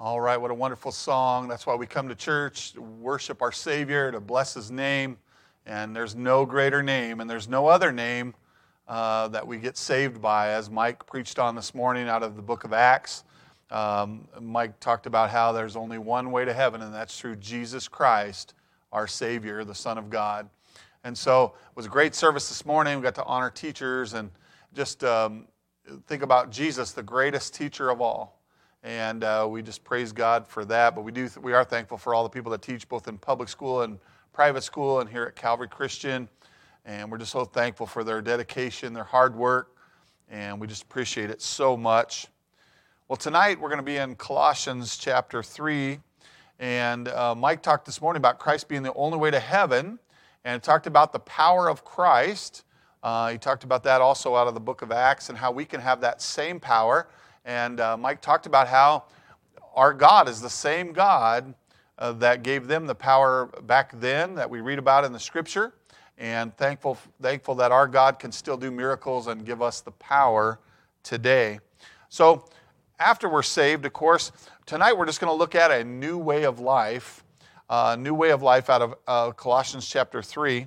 All right, what a wonderful song. That's why we come to church to worship our Savior, to bless His name. And there's no greater name, and there's no other name uh, that we get saved by, as Mike preached on this morning out of the book of Acts. Um, Mike talked about how there's only one way to heaven, and that's through Jesus Christ, our Savior, the Son of God. And so it was a great service this morning. We got to honor teachers and just um, think about Jesus, the greatest teacher of all and uh, we just praise God for that. But we do we are thankful for all the people that teach both in public school and private school and here at Calvary Christian, and we're just so thankful for their dedication, their hard work, and we just appreciate it so much. Well, tonight we're going to be in Colossians chapter three, and uh, Mike talked this morning about Christ being the only way to heaven, and talked about the power of Christ. Uh, he talked about that also out of the book of Acts and how we can have that same power and uh, Mike talked about how our God is the same God uh, that gave them the power back then that we read about in the scripture. And thankful, thankful that our God can still do miracles and give us the power today. So, after we're saved, of course, tonight we're just going to look at a new way of life, a uh, new way of life out of uh, Colossians chapter 3.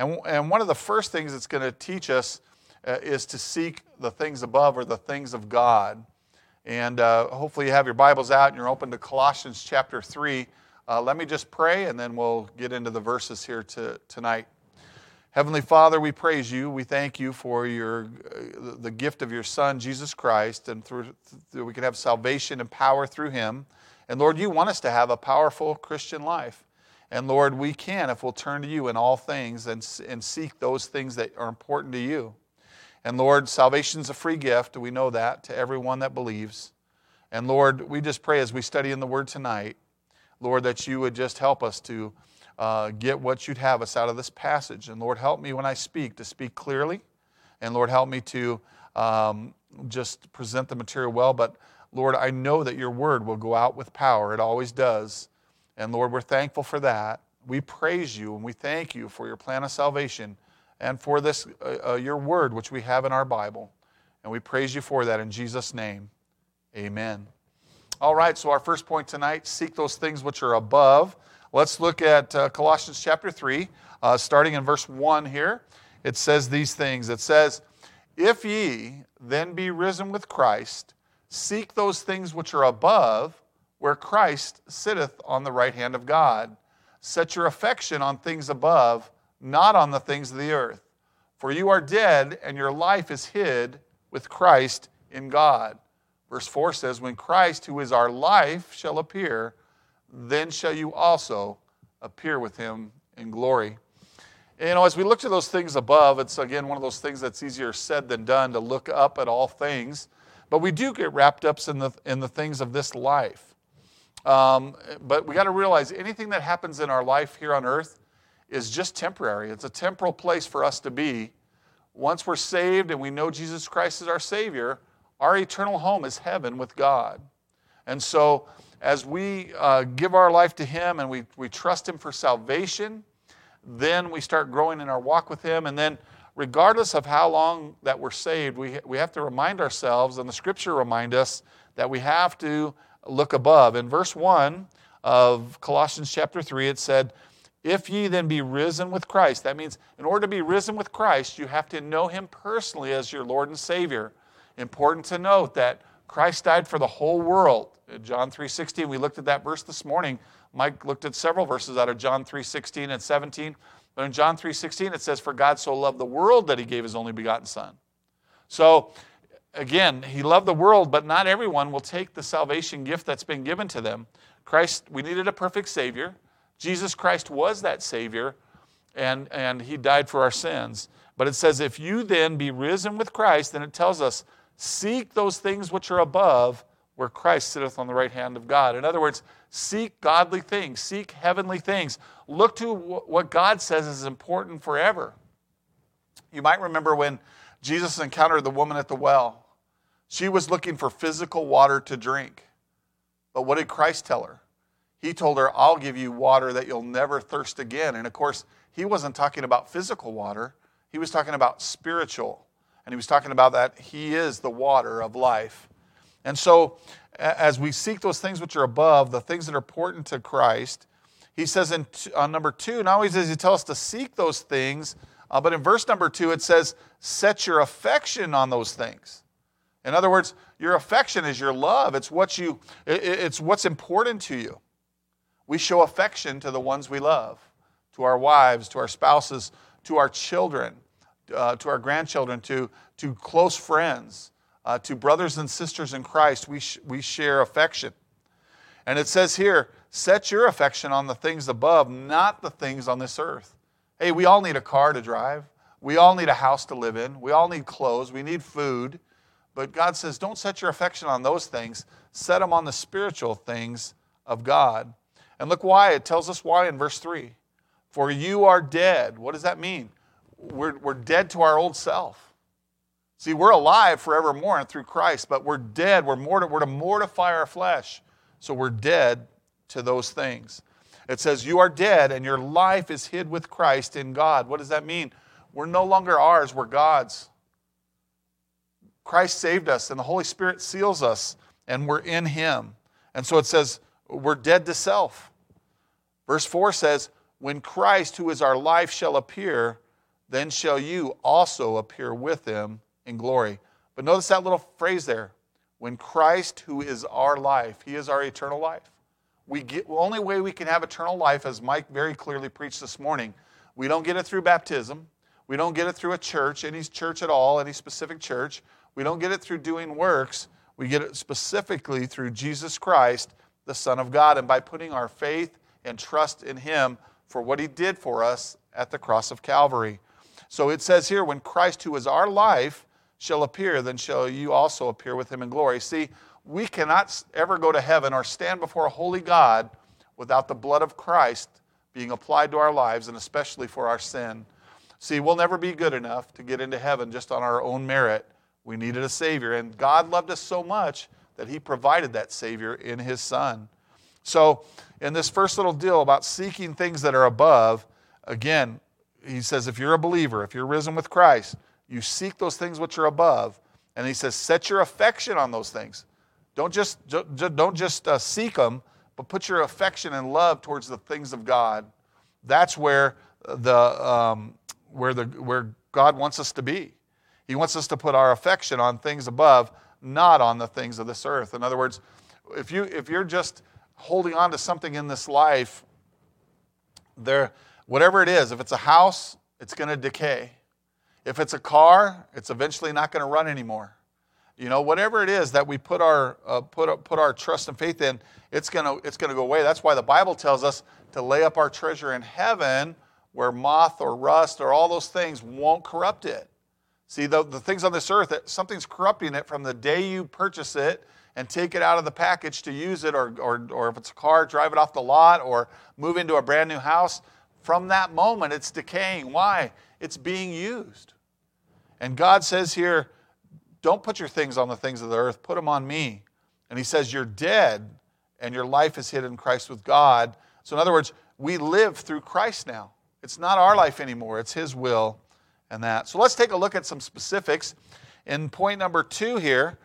And, and one of the first things it's going to teach us uh, is to seek the things above or the things of God. And uh, hopefully, you have your Bibles out and you're open to Colossians chapter 3. Uh, let me just pray and then we'll get into the verses here to, tonight. Heavenly Father, we praise you. We thank you for your, uh, the gift of your Son, Jesus Christ, and through, through, we can have salvation and power through him. And Lord, you want us to have a powerful Christian life. And Lord, we can if we'll turn to you in all things and, and seek those things that are important to you. And Lord, salvation is a free gift. We know that to everyone that believes. And Lord, we just pray as we study in the Word tonight, Lord, that you would just help us to uh, get what you'd have us out of this passage. And Lord, help me when I speak to speak clearly. And Lord, help me to um, just present the material well. But Lord, I know that your word will go out with power. It always does. And Lord, we're thankful for that. We praise you and we thank you for your plan of salvation and for this, uh, uh, your word, which we have in our Bible. And we praise you for that in Jesus' name. Amen. All right, so our first point tonight seek those things which are above. Let's look at uh, Colossians chapter 3, uh, starting in verse 1 here. It says these things It says, If ye then be risen with Christ, seek those things which are above, where Christ sitteth on the right hand of God. Set your affection on things above not on the things of the earth. For you are dead, and your life is hid with Christ in God. Verse 4 says, When Christ, who is our life, shall appear, then shall you also appear with him in glory. You know, as we look to those things above, it's again one of those things that's easier said than done to look up at all things. But we do get wrapped up in the, in the things of this life. Um, but we got to realize anything that happens in our life here on earth is just temporary. It's a temporal place for us to be. Once we're saved and we know Jesus Christ is our Savior, our eternal home is heaven with God. And so, as we uh, give our life to Him and we, we trust Him for salvation, then we start growing in our walk with Him. And then, regardless of how long that we're saved, we, we have to remind ourselves, and the scripture remind us, that we have to look above. In verse 1 of Colossians chapter 3, it said, if ye then be risen with Christ, that means in order to be risen with Christ, you have to know him personally as your Lord and Savior. Important to note that Christ died for the whole world. In John 3:16, we looked at that verse this morning. Mike looked at several verses out of John 3:16 and 17. But in John 3:16 it says for God so loved the world that he gave his only begotten son. So again, he loved the world, but not everyone will take the salvation gift that's been given to them. Christ, we needed a perfect savior. Jesus Christ was that Savior, and, and He died for our sins. But it says, if you then be risen with Christ, then it tells us, seek those things which are above, where Christ sitteth on the right hand of God. In other words, seek godly things, seek heavenly things. Look to what God says is important forever. You might remember when Jesus encountered the woman at the well. She was looking for physical water to drink. But what did Christ tell her? He told her, I'll give you water that you'll never thirst again. And of course, he wasn't talking about physical water, he was talking about spiritual. And he was talking about that he is the water of life. And so, as we seek those things which are above, the things that are important to Christ, he says in number two, not only does he tell us to seek those things, uh, but in verse number two, it says, set your affection on those things. In other words, your affection is your love. It's what you it's what's important to you. We show affection to the ones we love, to our wives, to our spouses, to our children, uh, to our grandchildren, to, to close friends, uh, to brothers and sisters in Christ. We, sh- we share affection. And it says here, set your affection on the things above, not the things on this earth. Hey, we all need a car to drive. We all need a house to live in. We all need clothes. We need food. But God says, don't set your affection on those things. Set them on the spiritual things of God. And look why. It tells us why in verse 3. For you are dead. What does that mean? We're, we're dead to our old self. See, we're alive forevermore and through Christ, but we're dead. We're, morti- we're to mortify our flesh. So we're dead to those things. It says, You are dead, and your life is hid with Christ in God. What does that mean? We're no longer ours, we're God's. Christ saved us, and the Holy Spirit seals us, and we're in Him. And so it says, We're dead to self. Verse 4 says, When Christ, who is our life, shall appear, then shall you also appear with him in glory. But notice that little phrase there. When Christ, who is our life, he is our eternal life. We get, the only way we can have eternal life, as Mike very clearly preached this morning, we don't get it through baptism. We don't get it through a church, any church at all, any specific church. We don't get it through doing works. We get it specifically through Jesus Christ, the Son of God, and by putting our faith and trust in Him for what He did for us at the cross of Calvary. So it says here, when Christ, who is our life, shall appear, then shall you also appear with Him in glory. See, we cannot ever go to heaven or stand before a holy God without the blood of Christ being applied to our lives, and especially for our sin. See, we'll never be good enough to get into heaven just on our own merit. We needed a Savior, and God loved us so much that He provided that Savior in His Son. So, in this first little deal about seeking things that are above, again, he says, if you're a believer, if you're risen with Christ, you seek those things which are above. And he says, set your affection on those things. Don't just, don't just uh, seek them, but put your affection and love towards the things of God. That's where, the, um, where, the, where God wants us to be. He wants us to put our affection on things above, not on the things of this earth. In other words, if, you, if you're just holding on to something in this life, there, whatever it is, if it's a house, it's going to decay. If it's a car, it's eventually not going to run anymore. You know, whatever it is that we put our, uh, put, put our trust and faith in, it's going to it's to go away. That's why the Bible tells us to lay up our treasure in heaven where moth or rust or all those things won't corrupt it. See, the, the things on this earth, something's corrupting it from the day you purchase it and take it out of the package to use it, or, or, or if it's a car, drive it off the lot, or move into a brand new house. From that moment, it's decaying. Why? It's being used. And God says here, don't put your things on the things of the earth, put them on me. And He says, You're dead, and your life is hid in Christ with God. So, in other words, we live through Christ now. It's not our life anymore, it's His will and that. So, let's take a look at some specifics. In point number two here,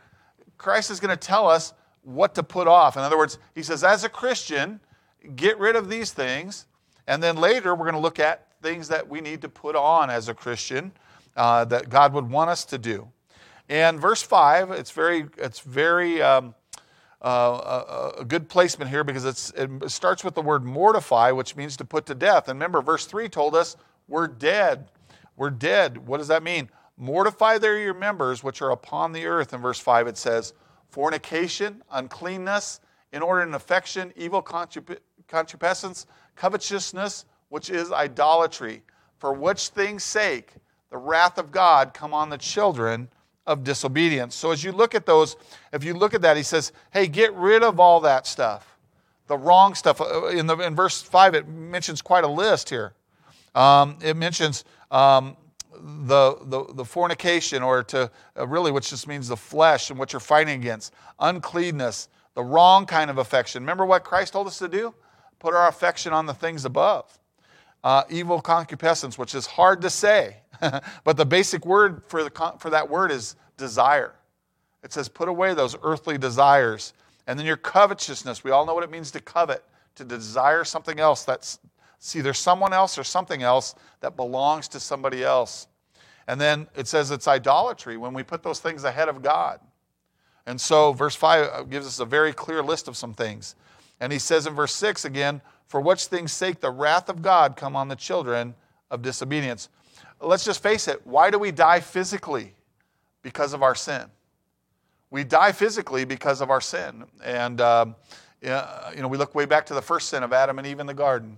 Christ is going to tell us what to put off. In other words, He says, as a Christian, get rid of these things and then later, we're going to look at things that we need to put on as a Christian uh, that God would want us to do. And verse 5, it's very, it's very um, uh, a, a, good placement here because it starts with the word mortify, which means to put to death. And remember, verse 3 told us we're dead. We're dead. What does that mean? Mortify there your members which are upon the earth. In verse 5, it says, fornication, uncleanness, inordinate affection, evil concupiscence covetousness, which is idolatry, for which things' sake the wrath of God come on the children of disobedience. So as you look at those, if you look at that, he says, hey, get rid of all that stuff, the wrong stuff. Uh, in, the, in verse 5, it mentions quite a list here. Um, it mentions um, the, the, the, fornication, or to uh, really, which just means the flesh and what you're fighting against, uncleanness, the wrong kind of affection. Remember what Christ told us to do? put our affection on the things above. Uh, evil concupiscence, which is hard to say, but the basic word for, the, for that word is desire. It says, put away those earthly desires. And then your covetousness. We all know what it means to covet, to desire something else that's it's either someone else or something else that belongs to somebody else. And then it says it's idolatry when we put those things ahead of God. And so verse 5 uh, gives us a very clear list of some things. And he says in verse 6 again, for which things sake the wrath of God come on the children of disobedience. Let's just face it, why do we die physically? Because of our sin. We die physically because of our sin. And, um, you know, we look way back to the first sin of Adam and Eve in the garden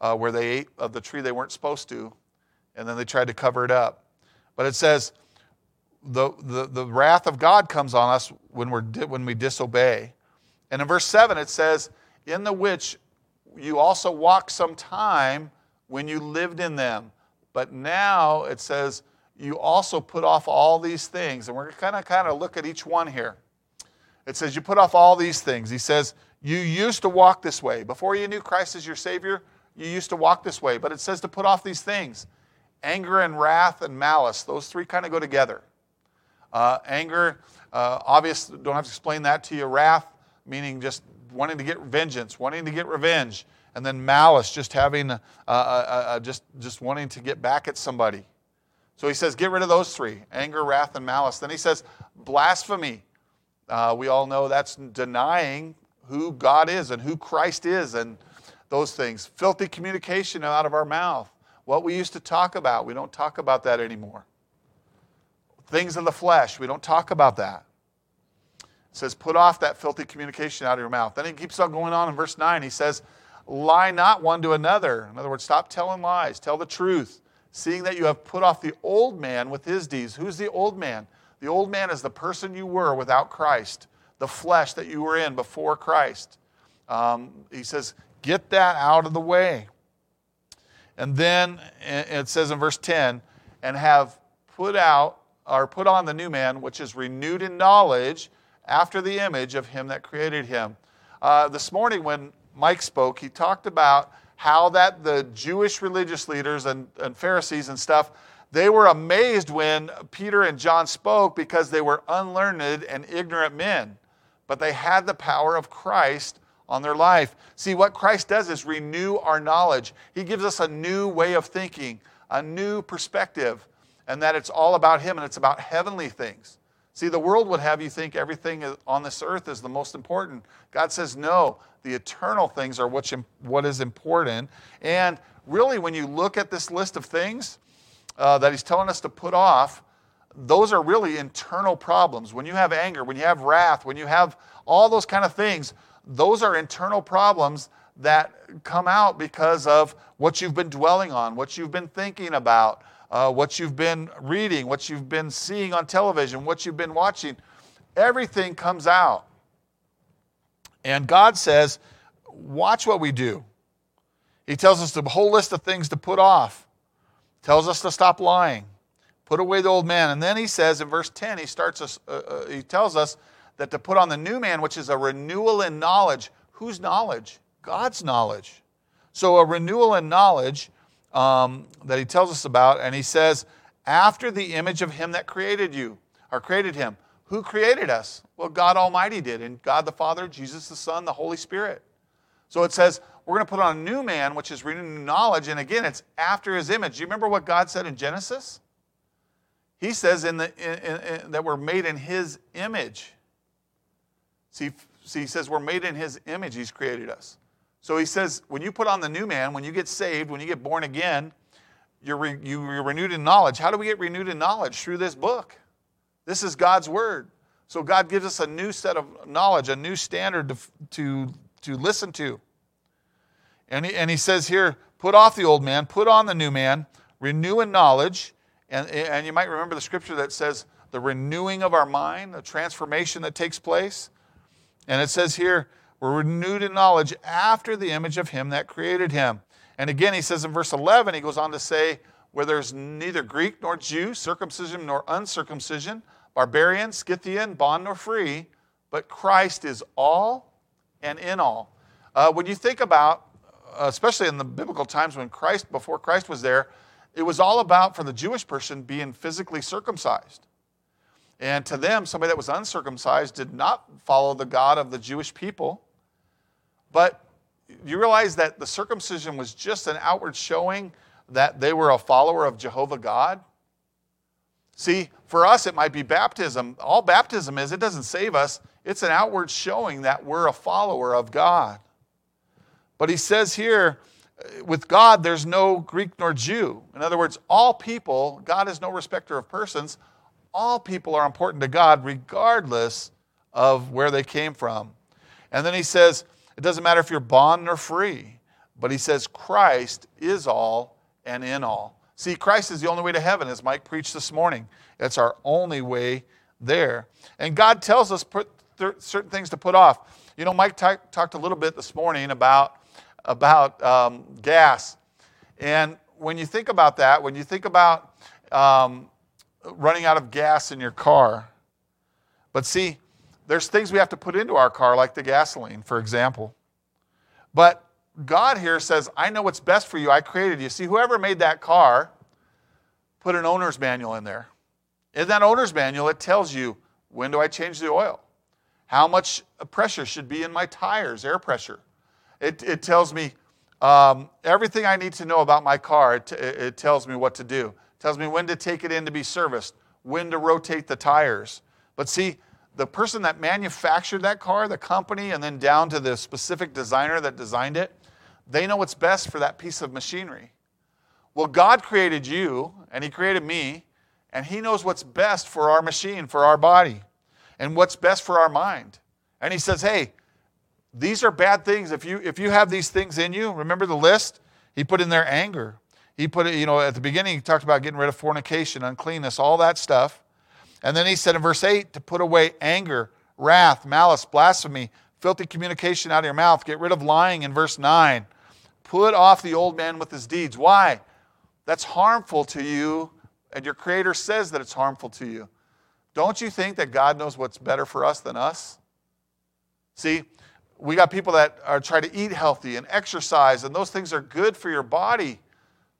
uh, where they ate of the tree they weren't supposed to, and then they tried to cover it up. But it says, the, the, the wrath of God comes on us when, we're, when we disobey. And in verse 7, it says, In the which you also walked some time when you lived in them. But now it says, you also put off all these things. And we're going to kind of look at each one here. It says, You put off all these things. He says, You used to walk this way. Before you knew Christ as your Savior, you used to walk this way, but it says to put off these things anger and wrath and malice. Those three kind of go together. Uh, anger, uh, obvious, don't have to explain that to you. Wrath, meaning just wanting to get vengeance, wanting to get revenge. And then malice, just having, uh, uh, uh, just, just wanting to get back at somebody. So he says, get rid of those three anger, wrath, and malice. Then he says, blasphemy. Uh, we all know that's denying who God is and who Christ is and those things. Filthy communication out of our mouth. What we used to talk about, we don't talk about that anymore. Things of the flesh, we don't talk about that. It says, put off that filthy communication out of your mouth. Then he keeps on going on in verse 9. He says, lie not one to another. In other words, stop telling lies, tell the truth, seeing that you have put off the old man with his deeds. Who's the old man? The old man is the person you were without Christ, the flesh that you were in before Christ. Um, he says, Get that out of the way. And then it says in verse 10, and have put out or put on the new man, which is renewed in knowledge after the image of him that created him. Uh, this morning, when Mike spoke, he talked about how that the Jewish religious leaders and, and Pharisees and stuff, they were amazed when Peter and John spoke because they were unlearned and ignorant men. But they had the power of Christ on their life. See, what Christ does is renew our knowledge. He gives us a new way of thinking, a new perspective, and that it's all about Him and it's about heavenly things. See, the world would have you think everything on this earth is the most important. God says, no, the eternal things are what is important. And really, when you look at this list of things uh, that He's telling us to put off, those are really internal problems. When you have anger, when you have wrath, when you have all those kind of things, those are internal problems that come out because of what you've been dwelling on, what you've been thinking about, uh, what you've been reading, what you've been seeing on television, what you've been watching. Everything comes out. And God says, watch what we do. He tells us the whole list of things to put off, tells us to stop lying, put away the old man. And then he says in verse 10, he starts us, uh, uh, he tells us that to put on the new man, which is a renewal in knowledge. Whose knowledge? God's knowledge. So, a renewal in knowledge um, that he tells us about, and he says, after the image of him that created you, or created him. Who created us? Well, God Almighty did, and God the Father, Jesus the Son, the Holy Spirit. So it says, we're going to put on a new man, which is renewed knowledge, and again, it's after his image. Do you remember what God said in Genesis? He says in the, in, in, that we're made in his image. See, see, he says we're made in his image, he's created us. So he says, when you put on the new man, when you get saved, when you get born again, you're, re, you're renewed in knowledge. How do we get renewed in knowledge? Through this book. This is God's word. So God gives us a new set of knowledge, a new standard to, to, to listen to. And he, and he says here, put off the old man, put on the new man, renew in knowledge. And, and you might remember the scripture that says the renewing of our mind, the transformation that takes place. And it says here, we're renewed in knowledge after the image of him that created him. And again, he says in verse 11, he goes on to say, where there's neither Greek nor Jew, circumcision nor uncircumcision, barbarian, Scythian, bond nor free, but Christ is all and in all. Uh, when you think about, uh, especially in the biblical times when Christ, before Christ was there, it was all about, for the Jewish person, being physically circumcised. And to them, somebody that was uncircumcised did not follow the God of the Jewish people. But you realize that the circumcision was just an outward showing that they were a follower of Jehovah God? See, for us, it might be baptism. All baptism is, it doesn't save us, it's an outward showing that we're a follower of God. But he says here, with God, there's no Greek nor Jew. In other words, all people, God is no respecter of persons, all people are important to God regardless of where they came from. And then he says, it doesn't matter if you're bond or free, but he says, Christ is all and in all. See, Christ is the only way to heaven, as Mike preached this morning. It's our only way there. And God tells us put certain things to put off. You know, Mike t- talked a little bit this morning about, about um, gas. And when you think about that, when you think about um, running out of gas in your car, but see, there's things we have to put into our car, like the gasoline, for example. But God here says, I know what's best for you. I created you. See, whoever made that car put an owner's manual in there. In that owner's manual, it tells you when do I change the oil? How much pressure should be in my tires, air pressure? It, it tells me um, everything I need to know about my car. It, it tells me what to do. Tells me when to take it in to be serviced, when to rotate the tires. But see, the person that manufactured that car, the company, and then down to the specific designer that designed it, they know what's best for that piece of machinery. Well, God created you, and He created me, and He knows what's best for our machine, for our body, and what's best for our mind. And He says, hey, these are bad things. If you, if you have these things in you, remember the list? He put in there anger. He put it, you know, at the beginning, he talked about getting rid of fornication, uncleanness, all that stuff. And then he said in verse 8 to put away anger, wrath, malice, blasphemy, filthy communication out of your mouth. Get rid of lying in verse 9. Put off the old man with his deeds. Why? That's harmful to you, and your Creator says that it's harmful to you. Don't you think that God knows what's better for us than us? See, we got people that are trying to eat healthy and exercise, and those things are good for your body.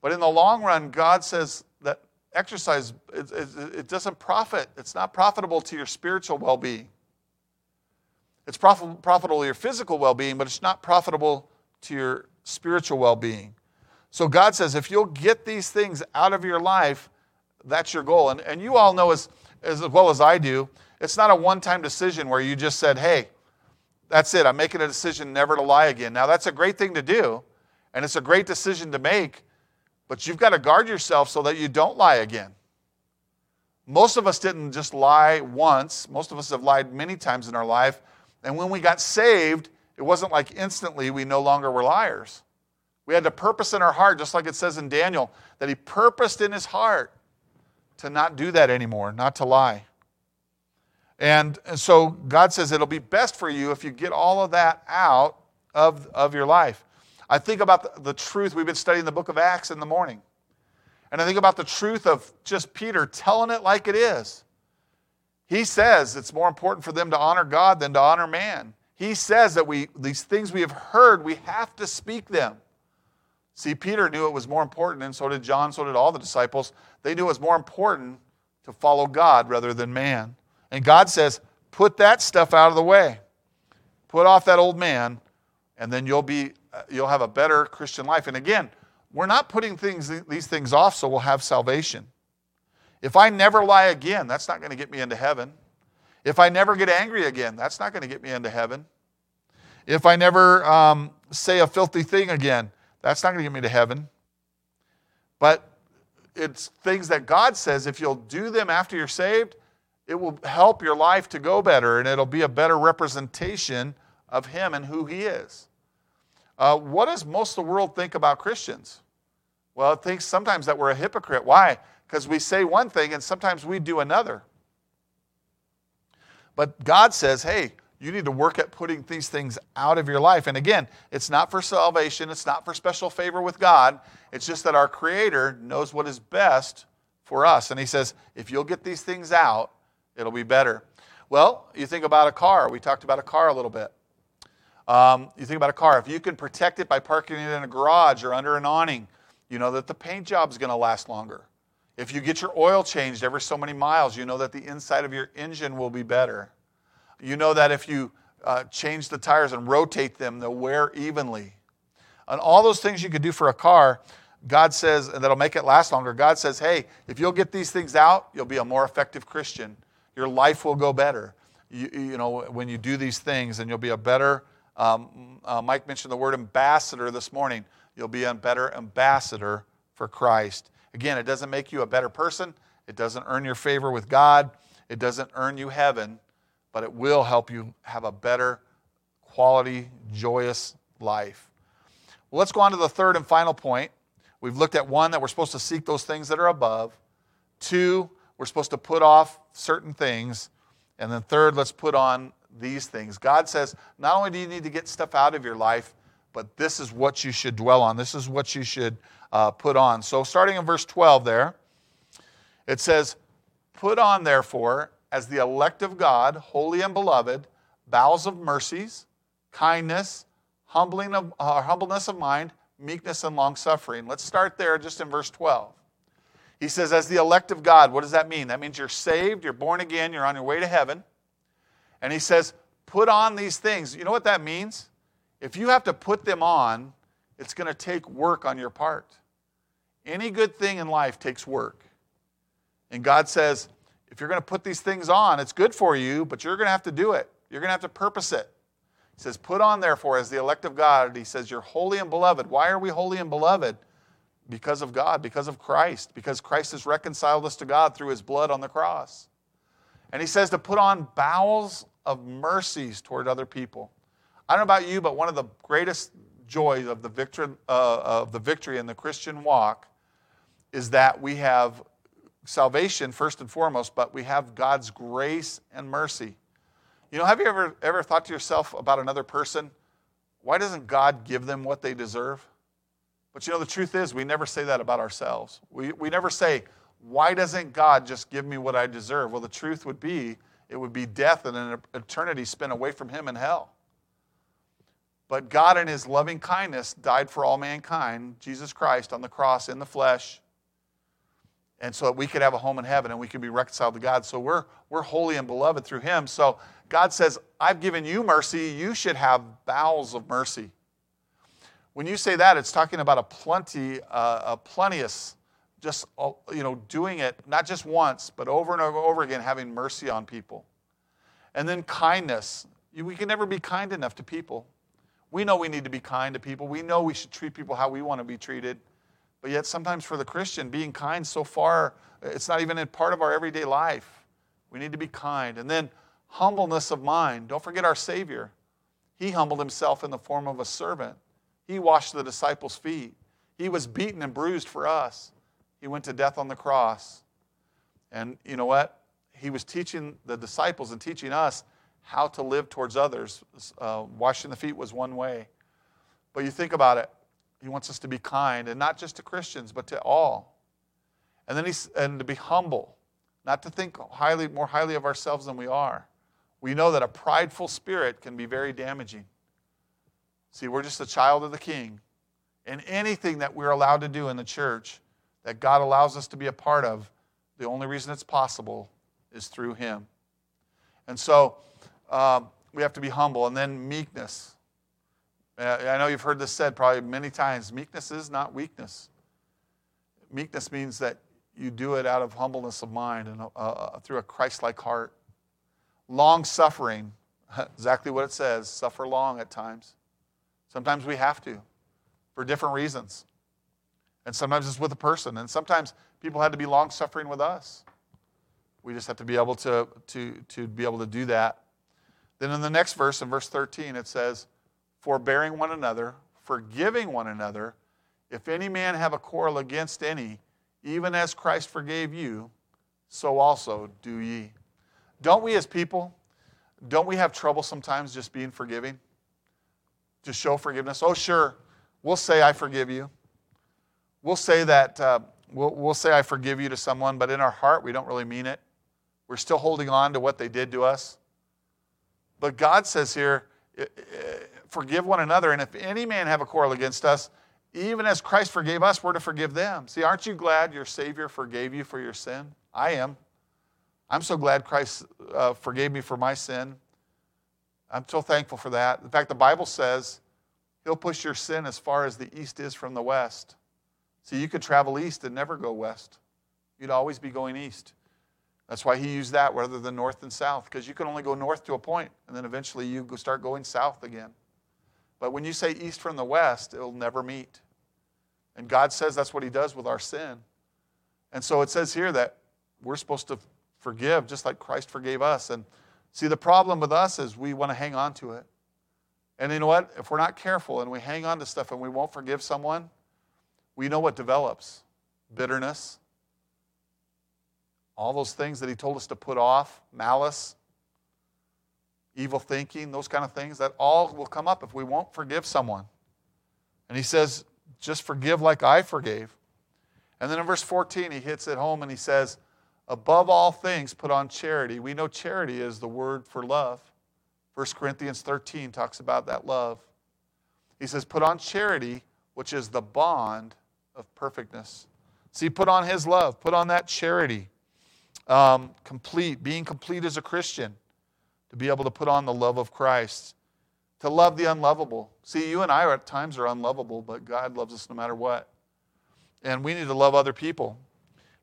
But in the long run, God says that exercise, it, it, it doesn't profit. It's not profitable to your spiritual well being. It's profit, profitable to your physical well being, but it's not profitable to your spiritual well being. So God says, if you'll get these things out of your life, that's your goal. And, and you all know as, as well as I do, it's not a one time decision where you just said, hey, that's it, I'm making a decision never to lie again. Now, that's a great thing to do, and it's a great decision to make, but you've got to guard yourself so that you don't lie again. Most of us didn't just lie once, most of us have lied many times in our life. And when we got saved, it wasn't like instantly we no longer were liars. We had to purpose in our heart, just like it says in Daniel, that he purposed in his heart to not do that anymore, not to lie. And, and so God says it'll be best for you if you get all of that out of, of your life. I think about the, truth. We've been studying the book of Acts in the morning. And I think about the truth of just Peter telling it like it is. He says it's more important for them to honor God than to honor man. He says that we, these things we have heard, we have to speak them. See, Peter knew it was more important, and so did John, so did all the disciples. They knew it was more important to follow God rather than man. And God says, put that stuff out of the way. Put off that old man, and then you'll be you'll have a better Christian life. And again, we're not putting things these things off so we'll have salvation. If I never lie again, that's not going to get me into heaven. If I never get angry again, that's not going to get me into heaven. If I never um, say a filthy thing again, that's not going to get me to heaven. But it's things that God says if you'll do them after you're saved, it will help your life to go better and it'll be a better representation of Him and who He is. Uh, what does most of the world think about Christians? Well, it thinks sometimes that we're a hypocrite. Why? Because we say one thing and sometimes we do another. But God says, hey, you need to work at putting these things out of your life. And again, it's not for salvation, it's not for special favor with God. It's just that our Creator knows what is best for us. And He says, if you'll get these things out, it'll be better. Well, you think about a car. We talked about a car a little bit. Um, you think about a car. If you can protect it by parking it in a garage or under an awning, you know that the paint job is going to last longer. If you get your oil changed every so many miles, you know that the inside of your engine will be better. You know that if you uh, change the tires and rotate them, they'll wear evenly. And all those things you could do for a car, God says, and that'll make it last longer. God says, hey, if you'll get these things out, you'll be a more effective Christian. Your life will go better. You, you know, when you do these things, and you'll be a better, um, uh, Mike mentioned the word ambassador this morning. You'll be a better ambassador for Christ. Again, it doesn't make you a better person, it doesn't earn your favor with God, it doesn't earn you heaven, but it will help you have a better quality, joyous life. Well, let's go on to the third and final point. We've looked at one that we're supposed to seek those things that are above. Two, we're supposed to put off certain things. And then third, let's put on these things. God says, not only do you need to get stuff out of your life, but this is what you should dwell on. This is what you should uh, put on. So, starting in verse 12 there, it says, Put on, therefore, as the elect of God, holy and beloved, bowels of mercies, kindness, humbling of, uh, humbleness of mind, meekness, and long suffering. Let's start there just in verse 12. He says, As the elect of God, what does that mean? That means you're saved, you're born again, you're on your way to heaven. And he says, Put on these things. You know what that means? If you have to put them on, it's going to take work on your part. Any good thing in life takes work. And God says, if you're going to put these things on, it's good for you, but you're going to have to do it. You're going to have to purpose it. He says, Put on, therefore, as the elect of God, he says, You're holy and beloved. Why are we holy and beloved? Because of God, because of Christ, because Christ has reconciled us to God through his blood on the cross. And he says to put on bowels of mercies toward other people. I don't know about you, but one of the greatest joys of the, victory, uh, of the victory in the Christian walk is that we have salvation first and foremost, but we have God's grace and mercy. You know, have you ever, ever thought to yourself about another person? Why doesn't God give them what they deserve? But you know, the truth is, we never say that about ourselves. We, we never say, Why doesn't God just give me what I deserve? Well, the truth would be, it would be death and an eternity spent away from Him in hell. But God, in His loving kindness, died for all mankind, Jesus Christ on the cross in the flesh, and so that we could have a home in heaven and we could be reconciled to God. So we're, we're holy and beloved through Him. So God says, I've given you mercy, you should have bowels of mercy. When you say that, it's talking about a plenty, uh, a plenteous, just uh, you know, doing it not just once, but over and over, over again, having mercy on people. And then kindness. We can never be kind enough to people. We know we need to be kind to people. We know we should treat people how we want to be treated. But yet, sometimes for the Christian, being kind so far, it's not even a part of our everyday life. We need to be kind. And then, humbleness of mind. Don't forget our Savior. He humbled himself in the form of a servant. He washed the disciples' feet. He was beaten and bruised for us. He went to death on the cross. And you know what? He was teaching the disciples and teaching us how to live towards others. Uh, washing the feet was one way. But you think about it, he wants us to be kind, and not just to Christians, but to all. And then he's, and to be humble, not to think highly, more highly of ourselves than we are. We know that a prideful spirit can be very damaging. See, we're just a child of the king. And anything that we're allowed to do in the church that God allows us to be a part of, the only reason it's possible is through him. And so, um, we have to be humble. And then meekness. Uh, I know you've heard this said probably many times meekness is not weakness. Meekness means that you do it out of humbleness of mind and uh, uh through a Christ like heart. Long suffering, exactly what it says suffer long at times. Sometimes we have to for different reasons. And sometimes it's with a person. And sometimes people had to be long suffering with us. We just have to be able to, to, to be able to do that then in the next verse, in verse 13, it says, Forbearing one another, forgiving one another, if any man have a quarrel against any, even as Christ forgave you, so also do ye. Don't we as people, don't we have trouble sometimes just being forgiving? To show forgiveness? Oh, sure, we'll say, I forgive you. We'll say that, uh, we'll, we'll say, I forgive you to someone, but in our heart, we don't really mean it. We're still holding on to what they did to us. But God says here, forgive one another, and if any man have a quarrel against us, even as Christ forgave us, we're to forgive them. See, aren't you glad your Savior forgave you for your sin? I am. I'm so glad Christ uh, forgave me for my sin. I'm so thankful for that. In fact, the Bible says He'll push your sin as far as the east is from the west. See, you could travel east and never go west. You'd always be going east. That's why he used that rather than north and south, because you can only go north to a point, and then eventually you start going south again. But when you say east from the west, it'll never meet. And God says that's what he does with our sin. And so it says here that we're supposed to forgive just like Christ forgave us. And see, the problem with us is we want to hang on to it. And you know what? If we're not careful and we hang on to stuff and we won't forgive someone, we know what develops bitterness, all those things that he told us to put off, malice, evil thinking, those kind of things, that all will come up if we won't forgive someone. And he says, just forgive like I forgave. And then in verse 14, he hits it home and he says, Above all things, put on charity. We know charity is the word for love. 1 Corinthians 13 talks about that love. He says, Put on charity, which is the bond of perfectness. See, put on his love, put on that charity. Um, complete, being complete as a Christian, to be able to put on the love of Christ, to love the unlovable. See, you and I are at times are unlovable, but God loves us no matter what. And we need to love other people.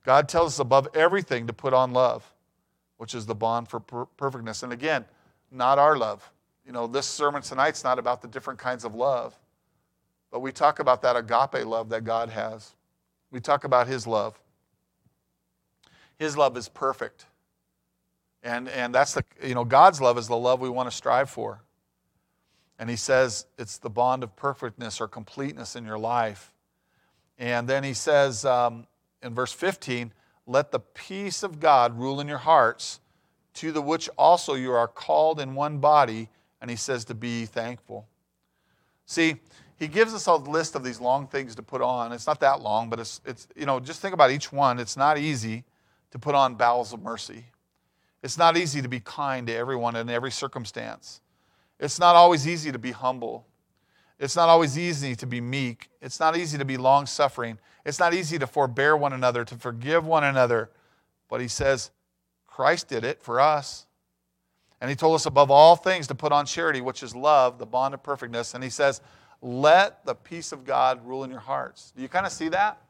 God tells us above everything to put on love, which is the bond for per- perfectness. And again, not our love. You know, this sermon tonight's not about the different kinds of love, but we talk about that agape love that God has. We talk about His love. His love is perfect. And, and that's the, you know, God's love is the love we want to strive for. And He says it's the bond of perfectness or completeness in your life. And then He says um, in verse 15, let the peace of God rule in your hearts to the which also you are called in one body, and he says to be thankful. See, he gives us a list of these long things to put on. It's not that long, but it's, it's you know, just think about each one. It's not easy to put on bowels of mercy. It's not easy to be kind to everyone in every circumstance. It's not always easy to be humble. It's not always easy to be meek. It's not easy to be long suffering. It's not easy to forbear one another, to forgive one another. But he says, Christ did it for us. And he told us above all things to put on charity, which is love, the bond of perfectness. And he says, let the peace of God rule in your hearts. Do you kind of see that?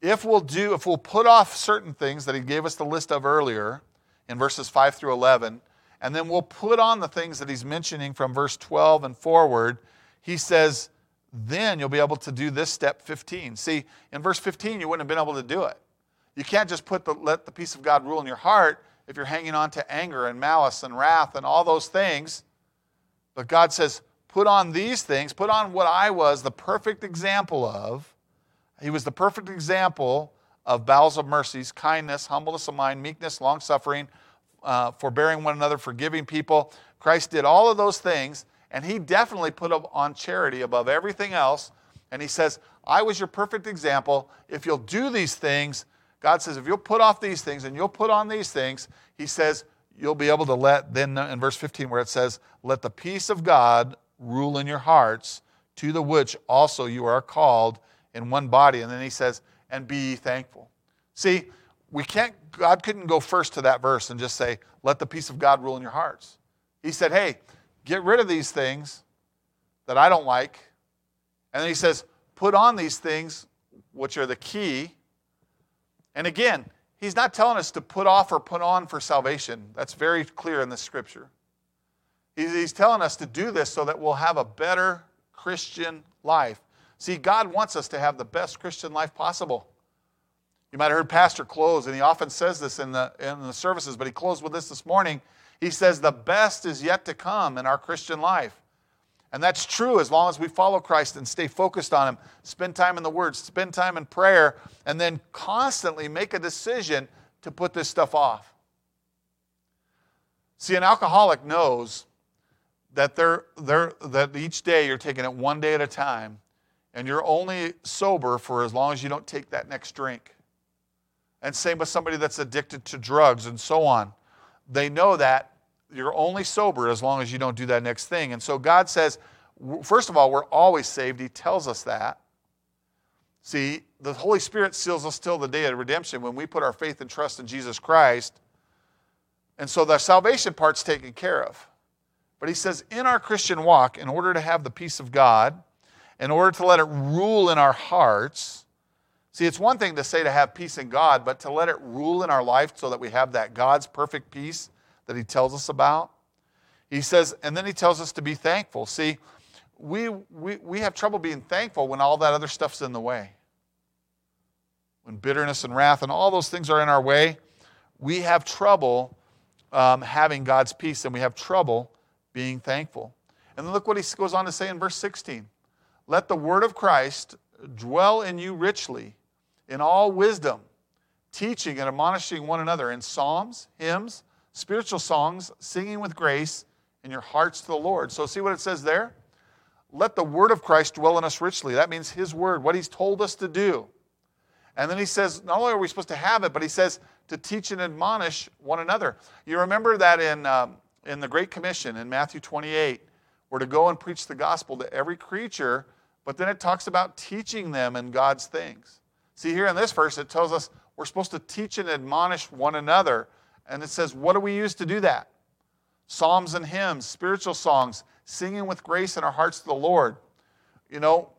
If we'll do, if we'll put off certain things that he gave us the list of earlier in verses 5 through 11, and then we'll put on the things that he's mentioning from verse 12 and forward, he says, then you'll be able to do this step 15. See, in verse 15, you wouldn't have been able to do it. You can't just put the, let the peace of God rule in your heart if you're hanging on to anger and malice and wrath and all those things. But God says, put on these things, put on what I was the perfect example of. He was the perfect example of bowels of mercies, kindness, humbleness of mind, meekness, long suffering, uh, forbearing one another, forgiving people. Christ did all of those things, and he definitely put on charity above everything else. And he says, I was your perfect example. If you'll do these things, God says, if you'll put off these things and you'll put on these things, He says, you'll be able to let, then in verse 15, where it says, let the peace of God rule in your hearts, to the which also you are called in one body. And then He says, and be thankful. See, we can't, God couldn't go first to that verse and just say, let the peace of God rule in your hearts. He said, hey, get rid of these things that I don't like. And then He says, put on these things which are the key and again, he's not telling us to put off or put on for salvation. That's very clear in the scripture. He's telling us to do this so that we'll have a better Christian life. See, God wants us to have the best Christian life possible. You might have heard Pastor close, and he often says this in the, in the services, but he closed with this this morning. He says, The best is yet to come in our Christian life. And that's true as long as we follow Christ and stay focused on Him, spend time in the Word, spend time in prayer, and then constantly make a decision to put this stuff off. See, an alcoholic knows that, they're, they're, that each day you're taking it one day at a time, and you're only sober for as long as you don't take that next drink. And same with somebody that's addicted to drugs and so on. They know that you're only sober as long as you don't do that next thing. And so God says, First of all, we're always saved. He tells us that. See, the Holy Spirit seals us till the day of redemption when we put our faith and trust in Jesus Christ. And so the salvation part's taken care of. But he says, in our Christian walk, in order to have the peace of God, in order to let it rule in our hearts, see, it's one thing to say to have peace in God, but to let it rule in our life so that we have that God's perfect peace that he tells us about. He says, and then he tells us to be thankful. See, we, we, we have trouble being thankful when all that other stuff's in the way. When bitterness and wrath and all those things are in our way, we have trouble um, having God's peace and we have trouble being thankful. And then look what he goes on to say in verse 16 Let the word of Christ dwell in you richly in all wisdom, teaching and admonishing one another in psalms, hymns, spiritual songs, singing with grace in your hearts to the Lord. So, see what it says there? Let the word of Christ dwell in us richly. That means his word, what he's told us to do. And then he says, not only are we supposed to have it, but he says to teach and admonish one another. You remember that in, um, in the Great Commission in Matthew 28, we're to go and preach the gospel to every creature, but then it talks about teaching them in God's things. See, here in this verse, it tells us we're supposed to teach and admonish one another. And it says, what do we use to do that? Psalms and hymns, spiritual songs, singing with grace in our hearts to the Lord. You know,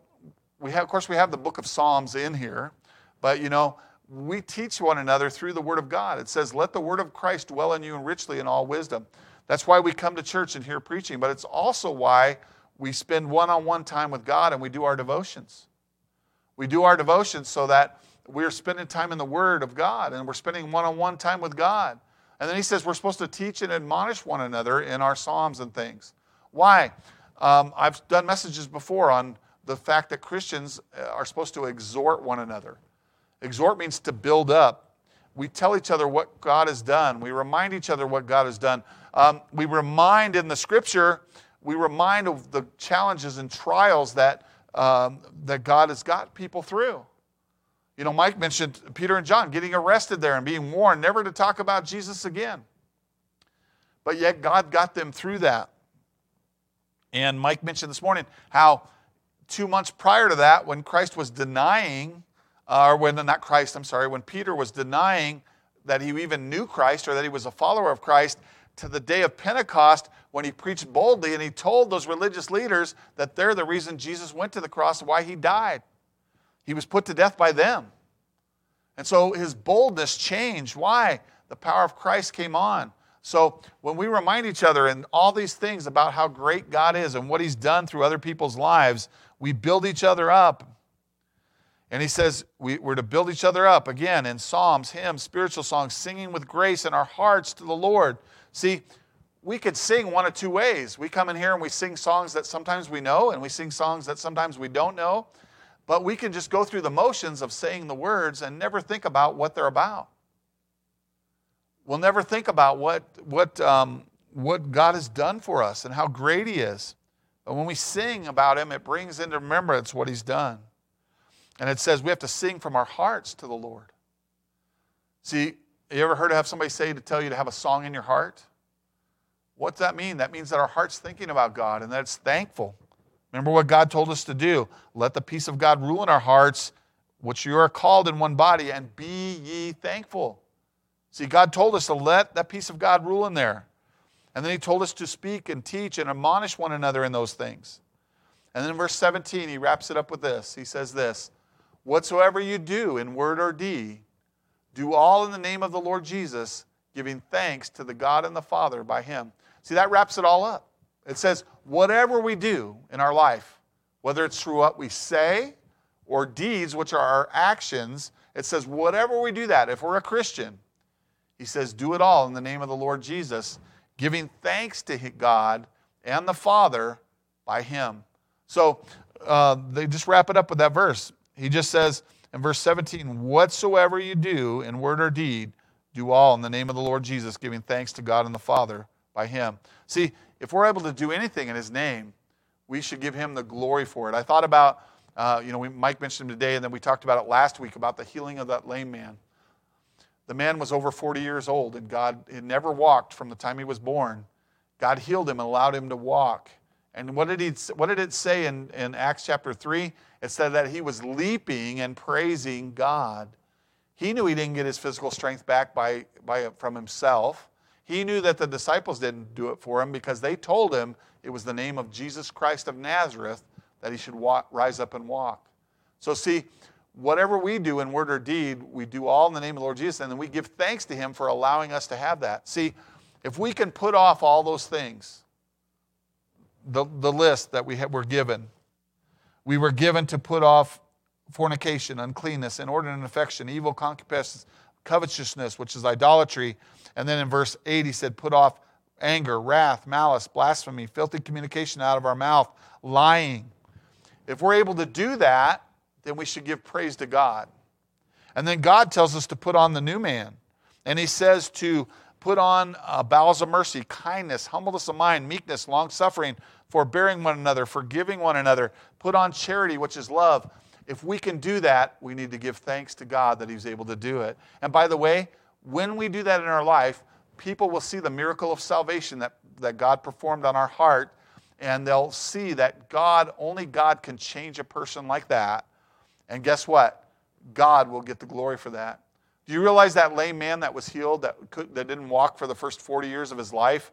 we have, of course, we have the book of Psalms in here, but you know, we teach one another through the Word of God. It says, Let the Word of Christ dwell in you richly in all wisdom. That's why we come to church and hear preaching, but it's also why we spend one on one time with God and we do our devotions. We do our devotions so that we're spending time in the Word of God and we're spending one on one time with God. And then he says we're supposed to teach and admonish one another in our Psalms and things. Why? Um, I've done messages before on the fact that Christians uh, are supposed to exhort one another. Exhort means to build up. We tell each other what God has done. We remind each other what God has done. Um, we remind in the scripture, we remind of the challenges and trials that, um, that God has got people through. You know, Mike mentioned Peter and John getting arrested there and being warned never to talk about Jesus again. But yet God got them through that. And Mike mentioned this morning how two months prior to that, when Christ was denying, or when, not Christ, I'm sorry, when Peter was denying that he even knew Christ or that he was a follower of Christ, to the day of Pentecost when he preached boldly and he told those religious leaders that they're the reason Jesus went to the cross why he died. He was put to death by them. And so his boldness changed. Why? The power of Christ came on. So when we remind each other and all these things about how great God is and what He's done through other people's lives, we build each other up. And he says we, are to build each other up again in psalms, hymns, spiritual songs, singing with grace in our hearts to the Lord. See, we could sing one of two ways. We come in here and we sing songs that sometimes we know, and we sing songs that sometimes we don't know. But we can just go through the motions of saying the words and never think about what they're about we'll never think about what, what, um, what God has done for us and how great He is. But when we sing about Him, it brings into remembrance what He's done. And it says we have to sing from our hearts to the Lord. See, you ever heard of have somebody say to tell you to have a song in your heart? What's that mean? That means that our heart's thinking about God and that it's thankful. Remember what God told us to do. Let the peace of God rule in our hearts, which you are called in one body, and be ye thankful. See, God told us to let that peace of God rule in there. And then He told us to speak and teach and admonish one another in those things. And then in verse 17, He wraps it up with this He says, This, whatsoever you do in word or deed, do all in the name of the Lord Jesus, giving thanks to the God and the Father by Him. See, that wraps it all up. It says, whatever we do in our life, whether it's through what we say or deeds, which are our actions, it says, whatever we do that, if we're a Christian, he says, Do it all in the name of the Lord Jesus, giving thanks to God and the Father by Him. So uh, they just wrap it up with that verse. He just says in verse 17, Whatsoever you do in word or deed, do all in the name of the Lord Jesus, giving thanks to God and the Father by Him. See, if we're able to do anything in His name, we should give Him the glory for it. I thought about, uh, you know, we, Mike mentioned him today, and then we talked about it last week about the healing of that lame man. The man was over 40 years old, and God had never walked from the time he was born. God healed him and allowed him to walk. And what did, he, what did it say in, in Acts chapter 3? It said that he was leaping and praising God. He knew he didn't get his physical strength back by, by, from himself. He knew that the disciples didn't do it for him because they told him it was the name of Jesus Christ of Nazareth that he should walk, rise up and walk. So, see, whatever we do in word or deed, we do all in the name of the Lord Jesus, and then we give thanks to him for allowing us to have that. See, if we can put off all those things, the, the list that we have, were given, we were given to put off fornication, uncleanness, inordinate affection, evil concupiscence, covetousness, which is idolatry. And then in verse 8, he said, put off anger, wrath, malice, blasphemy, filthy communication out of our mouth, lying. If we're able to do that, then we should give praise to God. And then God tells us to put on the new man. And he says to put on uh, bowels of mercy, kindness, humbleness of mind, meekness, long suffering, forbearing one another, forgiving one another. Put on charity, which is love. If we can do that, we need to give thanks to God that He's able to do it. And by the way, when we do that in our life, people will see the miracle of salvation that, that God performed on our heart, and they'll see that God, only God can change a person like that. And guess what? God will get the glory for that. Do you realize that lame man that was healed, that, could, that didn't walk for the first 40 years of his life?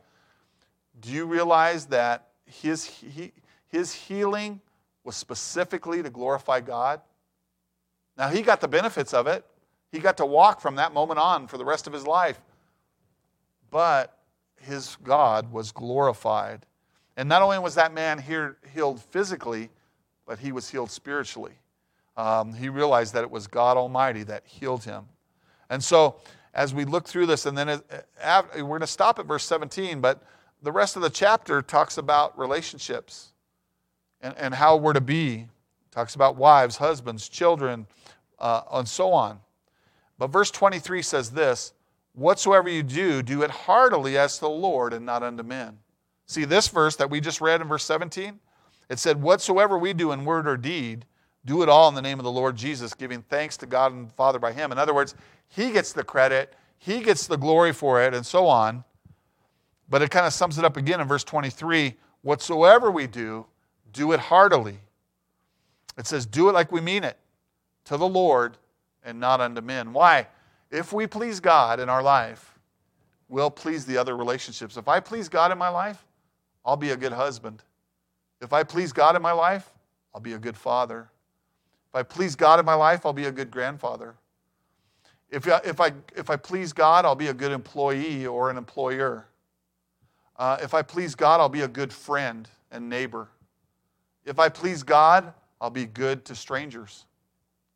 Do you realize that his, he, his healing was specifically to glorify God? Now, he got the benefits of it. He got to walk from that moment on for the rest of his life. But his God was glorified. And not only was that man here healed physically, but he was healed spiritually. Um, he realized that it was God Almighty that healed him. And so, as we look through this, and then it, we're going to stop at verse 17, but the rest of the chapter talks about relationships and, and how we're to be. talks about wives, husbands, children, uh, and so on. But verse 23 says this Whatsoever you do, do it heartily as to the Lord and not unto men. See, this verse that we just read in verse 17, it said, Whatsoever we do in word or deed, do it all in the name of the Lord Jesus, giving thanks to God and Father by Him. In other words, He gets the credit, He gets the glory for it, and so on. But it kind of sums it up again in verse 23 Whatsoever we do, do it heartily. It says, Do it like we mean it, to the Lord and not unto men. Why? If we please God in our life, we'll please the other relationships. If I please God in my life, I'll be a good husband. If I please God in my life, I'll be a good father. If I please God in my life, I'll be a good grandfather. If, if, I, if I please God, I'll be a good employee or an employer. Uh, if I please God, I'll be a good friend and neighbor. If I please God, I'll be good to strangers.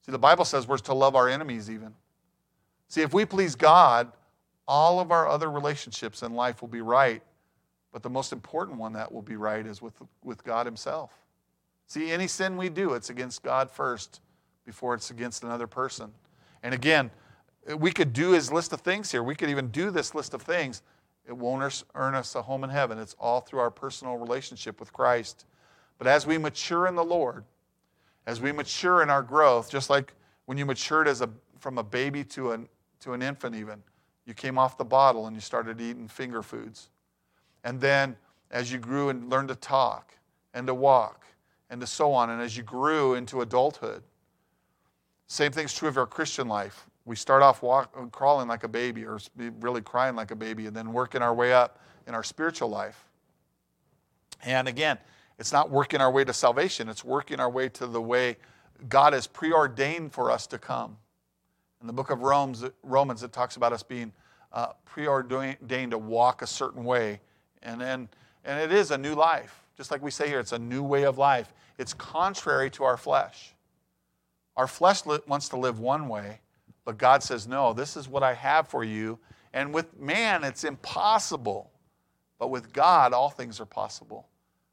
See, the Bible says we're to love our enemies even. See, if we please God, all of our other relationships in life will be right. But the most important one that will be right is with, with God Himself. See, any sin we do, it's against God first before it's against another person. And again, we could do His list of things here. We could even do this list of things, it won't earn us a home in heaven. It's all through our personal relationship with Christ. But as we mature in the Lord, as we mature in our growth, just like when you matured as a, from a baby to an, to an infant, even, you came off the bottle and you started eating finger foods. And then as you grew and learned to talk and to walk and to so on, and as you grew into adulthood, same thing's true of our Christian life. We start off walk, crawling like a baby or really crying like a baby and then working our way up in our spiritual life. And again, it's not working our way to salvation, it's working our way to the way God has preordained for us to come. In the book of Romans, Romans it talks about us being uh, preordained to walk a certain way. And, then, and it is a new life. Just like we say here, it's a new way of life. It's contrary to our flesh. Our flesh wants to live one way, but God says, No, this is what I have for you. And with man, it's impossible. But with God, all things are possible.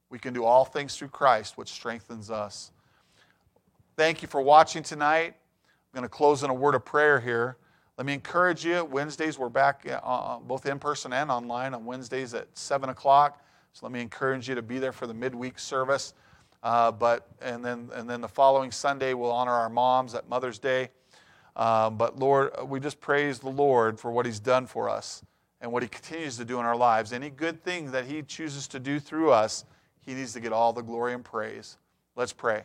We can do all things through Christ, which strengthens us. Thank you for watching tonight. I'm going to close in a word of prayer here. Let me encourage you. Wednesdays, we're back uh, uh both in person and online on Wednesdays at 7 o'clock. So let me encourage you to be there for the midweek service. Uh, but and then and then the following Sunday we'll honor our moms at Mother's Day. Um, but Lord, we just praise the Lord for what He's done for us and what He continues to do in our lives. Any good thing that He chooses to do through us, He needs to get all the glory and praise. Let's pray.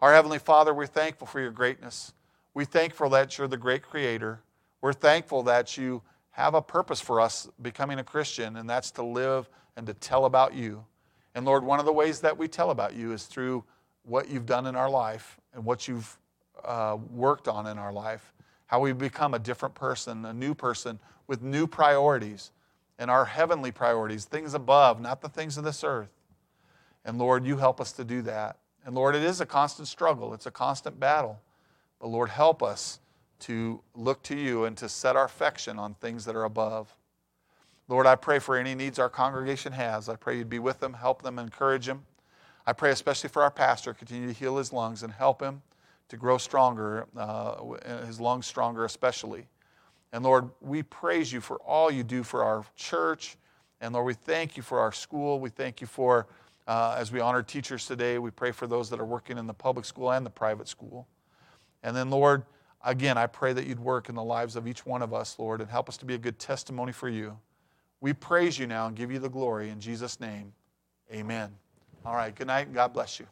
Our Heavenly Father, we're thankful for your greatness. We thankful that you're the great creator. We're thankful that you have a purpose for us becoming a Christian, and that's to live and to tell about you. And Lord, one of the ways that we tell about you is through what you've done in our life and what you've uh, worked on in our life, how we become a different person, a new person with new priorities and our heavenly priorities, things above, not the things of this earth. And Lord, you help us to do that. And Lord, it is a constant struggle, it's a constant battle. But Lord, help us to look to you and to set our affection on things that are above. Lord, I pray for any needs our congregation has. I pray you'd be with them, help them, encourage them. I pray especially for our pastor, continue to heal his lungs and help him to grow stronger, uh, his lungs stronger especially. And Lord, we praise you for all you do for our church. And Lord, we thank you for our school. We thank you for, uh, as we honor teachers today, we pray for those that are working in the public school and the private school. And then, Lord, again, I pray that you'd work in the lives of each one of us, Lord, and help us to be a good testimony for you. We praise you now and give you the glory in Jesus' name. Amen. All right, good night and God bless you.